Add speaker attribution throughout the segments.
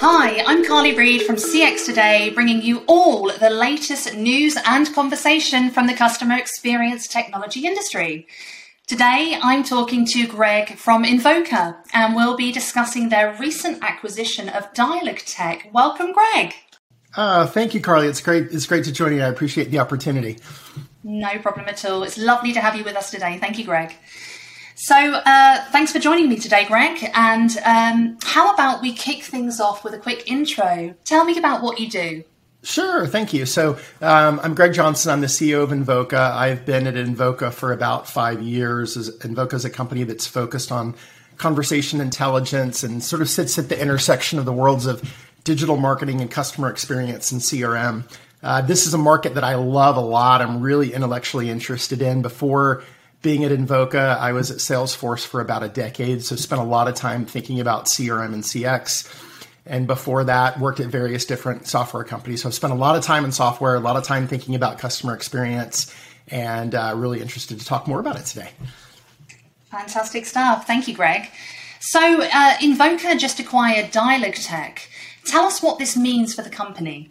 Speaker 1: Hi, I'm Carly Reed from CX Today, bringing you all the latest news and conversation from the customer experience technology industry. Today, I'm talking to Greg from Invoca, and we'll be discussing their recent acquisition of DialogTech. Welcome, Greg.
Speaker 2: Uh, thank you, Carly. It's great. It's great to join you. I appreciate the opportunity.
Speaker 1: No problem at all. It's lovely to have you with us today. Thank you, Greg. So, uh, thanks for joining me today, Greg. And um, how about we kick things off with a quick intro? Tell me about what you do.
Speaker 2: Sure, thank you. So, um, I'm Greg Johnson. I'm the CEO of Invoca. I've been at Invoca for about five years. Invoca is a company that's focused on conversation intelligence and sort of sits at the intersection of the worlds of digital marketing and customer experience and CRM. Uh, this is a market that I love a lot. I'm really intellectually interested in. Before being at Invoca, I was at Salesforce for about a decade, so spent a lot of time thinking about CRM and CX. And before that, worked at various different software companies. So I've spent a lot of time in software, a lot of time thinking about customer experience, and uh, really interested to talk more about it today.
Speaker 1: Fantastic stuff. Thank you, Greg. So, uh, Invoca just acquired DialogTech. Tell us what this means for the company.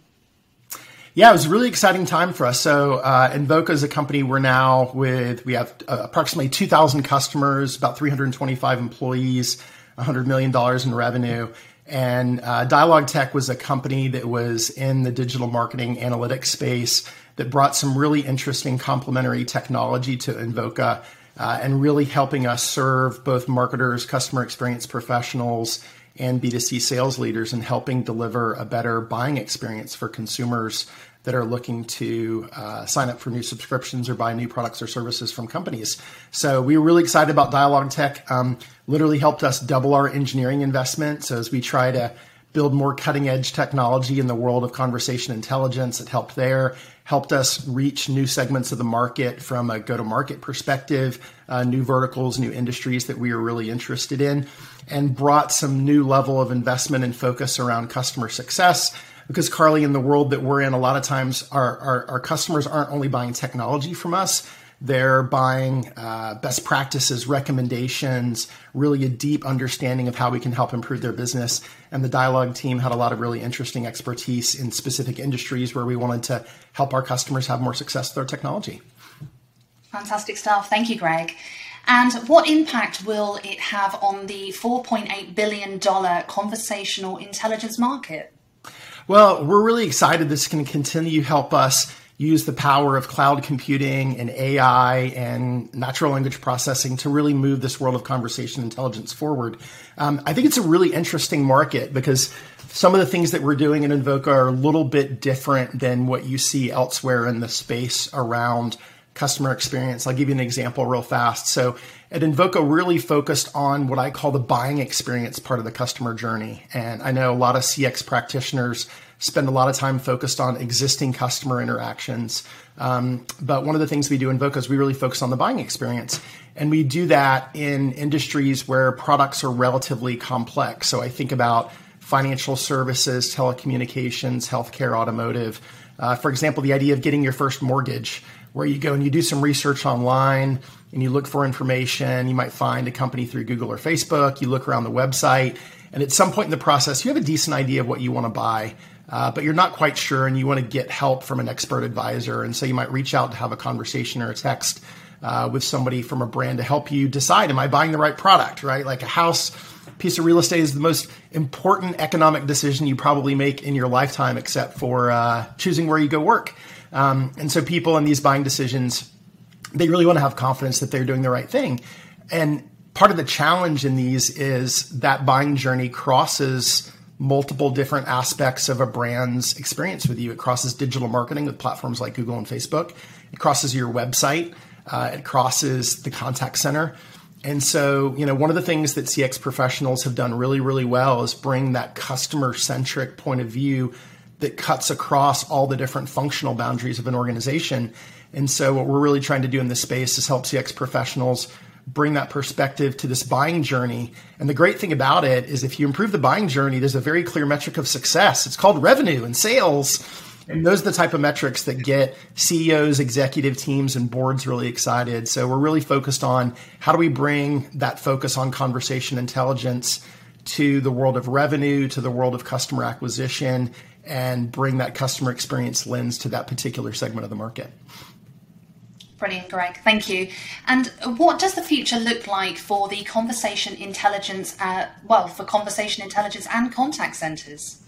Speaker 2: Yeah, it was a really exciting time for us. So, uh, Invoca is a company we're now with, we have uh, approximately 2,000 customers, about 325 employees, $100 million in revenue. And uh, DialogTech was a company that was in the digital marketing analytics space that brought some really interesting complementary technology to Invoca uh, and really helping us serve both marketers, customer experience professionals, and B2C sales leaders in helping deliver a better buying experience for consumers that are looking to uh, sign up for new subscriptions or buy new products or services from companies. So we were really excited about DialogTech. Um, literally helped us double our engineering investment. So as we try to build more cutting edge technology in the world of conversation intelligence, it helped there. Helped us reach new segments of the market from a go to market perspective, uh, new verticals, new industries that we were really interested in, and brought some new level of investment and focus around customer success because Carly, in the world that we're in, a lot of times our, our, our customers aren't only buying technology from us, they're buying uh, best practices, recommendations, really a deep understanding of how we can help improve their business. And the Dialog team had a lot of really interesting expertise in specific industries where we wanted to help our customers have more success with our technology.
Speaker 1: Fantastic stuff. Thank you, Greg. And what impact will it have on the $4.8 billion conversational intelligence market?
Speaker 2: Well, we're really excited this can continue to help us use the power of cloud computing and AI and natural language processing to really move this world of conversation intelligence forward. Um, I think it's a really interesting market because some of the things that we're doing in Invoca are a little bit different than what you see elsewhere in the space around customer experience. I'll give you an example real fast. So at Invoca, really focused on what I call the buying experience part of the customer journey. And I know a lot of CX practitioners spend a lot of time focused on existing customer interactions. Um, but one of the things we do in Invoca is we really focus on the buying experience. And we do that in industries where products are relatively complex. So I think about financial services, telecommunications, healthcare, automotive. Uh, for example, the idea of getting your first mortgage where you go and you do some research online and you look for information. You might find a company through Google or Facebook. You look around the website, and at some point in the process, you have a decent idea of what you want to buy. Uh, but you're not quite sure and you want to get help from an expert advisor. And so you might reach out to have a conversation or a text uh, with somebody from a brand to help you decide, am I buying the right product, right? Like a house piece of real estate is the most important economic decision you probably make in your lifetime, except for uh, choosing where you go work. Um, and so people in these buying decisions, they really want to have confidence that they're doing the right thing. And part of the challenge in these is that buying journey crosses multiple different aspects of a brand's experience with you. It crosses digital marketing with platforms like Google and Facebook. It crosses your website. Uh, it crosses the contact center. And so, you know, one of the things that CX professionals have done really, really well is bring that customer centric point of view that cuts across all the different functional boundaries of an organization. And so, what we're really trying to do in this space is help CX professionals bring that perspective to this buying journey. And the great thing about it is if you improve the buying journey, there's a very clear metric of success. It's called revenue and sales. And those are the type of metrics that get CEOs, executive teams, and boards really excited. So we're really focused on how do we bring that focus on conversation intelligence to the world of revenue, to the world of customer acquisition, and bring that customer experience lens to that particular segment of the market.
Speaker 1: Brilliant, Greg. Thank you. And what does the future look like for the conversation intelligence, uh, well, for conversation intelligence and contact centers?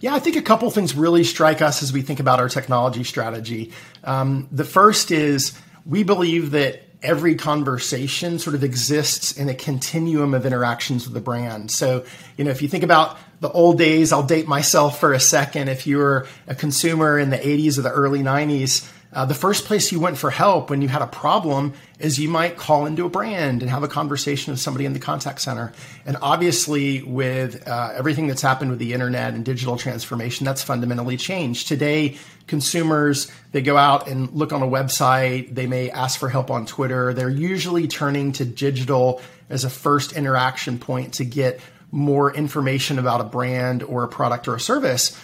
Speaker 2: Yeah, I think a couple things really strike us as we think about our technology strategy. Um, the first is we believe that every conversation sort of exists in a continuum of interactions with the brand. So, you know, if you think about the old days, I'll date myself for a second. If you were a consumer in the 80s or the early 90s, uh, the first place you went for help when you had a problem is you might call into a brand and have a conversation with somebody in the contact center. And obviously, with uh, everything that's happened with the internet and digital transformation, that's fundamentally changed. Today, consumers they go out and look on a website, they may ask for help on Twitter. They're usually turning to digital as a first interaction point to get more information about a brand or a product or a service.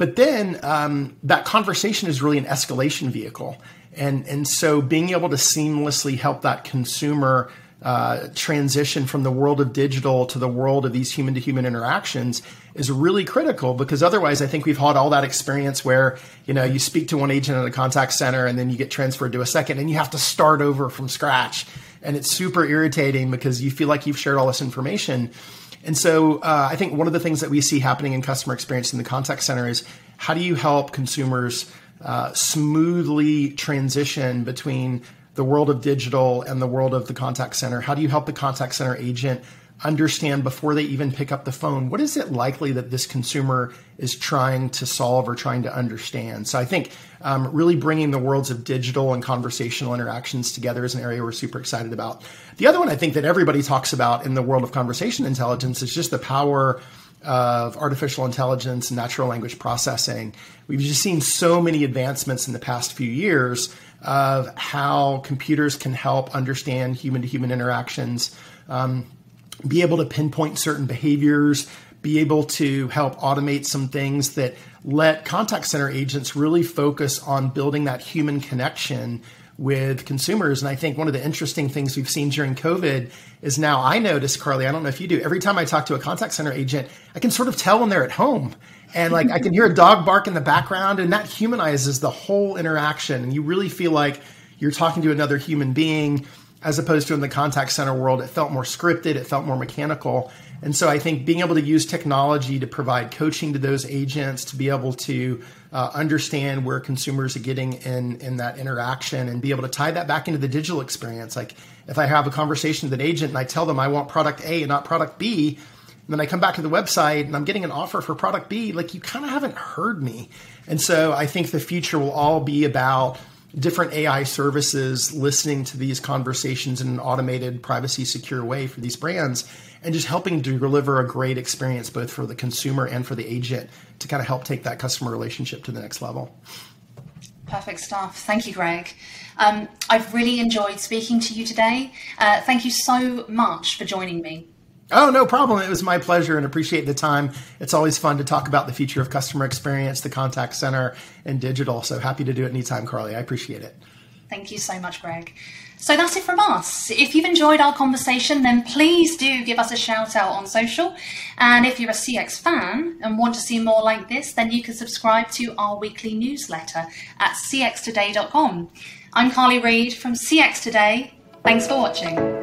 Speaker 2: But then um, that conversation is really an escalation vehicle. And, and so being able to seamlessly help that consumer uh, transition from the world of digital to the world of these human to human interactions is really critical because otherwise I think we've had all that experience where, you know, you speak to one agent at a contact center and then you get transferred to a second and you have to start over from scratch. And it's super irritating because you feel like you've shared all this information. And so uh, I think one of the things that we see happening in customer experience in the contact center is how do you help consumers uh, smoothly transition between the world of digital and the world of the contact center? How do you help the contact center agent understand before they even pick up the phone what is it likely that this consumer is trying to solve or trying to understand? So i think um, really bringing the worlds of digital and conversational interactions together is an area we're super excited about. The other one i think that everybody talks about in the world of conversation intelligence is just the power of artificial intelligence and natural language processing. We've just seen so many advancements in the past few years of how computers can help understand human to human interactions. Um, be able to pinpoint certain behaviors, be able to help automate some things that let contact center agents really focus on building that human connection with consumers. And I think one of the interesting things we've seen during COVID is now I notice, Carly, I don't know if you do, every time I talk to a contact center agent, I can sort of tell when they're at home. And like I can hear a dog bark in the background, and that humanizes the whole interaction. And you really feel like you're talking to another human being as opposed to in the contact center world, it felt more scripted, it felt more mechanical. And so I think being able to use technology to provide coaching to those agents, to be able to uh, understand where consumers are getting in, in that interaction and be able to tie that back into the digital experience. Like if I have a conversation with an agent and I tell them I want product A and not product B, and then I come back to the website and I'm getting an offer for product B, like you kind of haven't heard me. And so I think the future will all be about different AI services listening to these conversations in an automated, privacy secure way for these brands and just helping to deliver a great experience both for the consumer and for the agent to kind of help take that customer relationship to the next level.
Speaker 1: Perfect stuff. Thank you, Greg. Um, I've really enjoyed speaking to you today. Uh, thank you so much for joining me.
Speaker 2: Oh, no problem. It was my pleasure and appreciate the time. It's always fun to talk about the future of customer experience, the contact center, and digital. So happy to do it anytime, Carly. I appreciate it.
Speaker 1: Thank you so much, Greg. So that's it from us. If you've enjoyed our conversation, then please do give us a shout out on social. And if you're a CX fan and want to see more like this, then you can subscribe to our weekly newsletter at cxtoday.com. I'm Carly Reid from CX Today. Thanks for watching.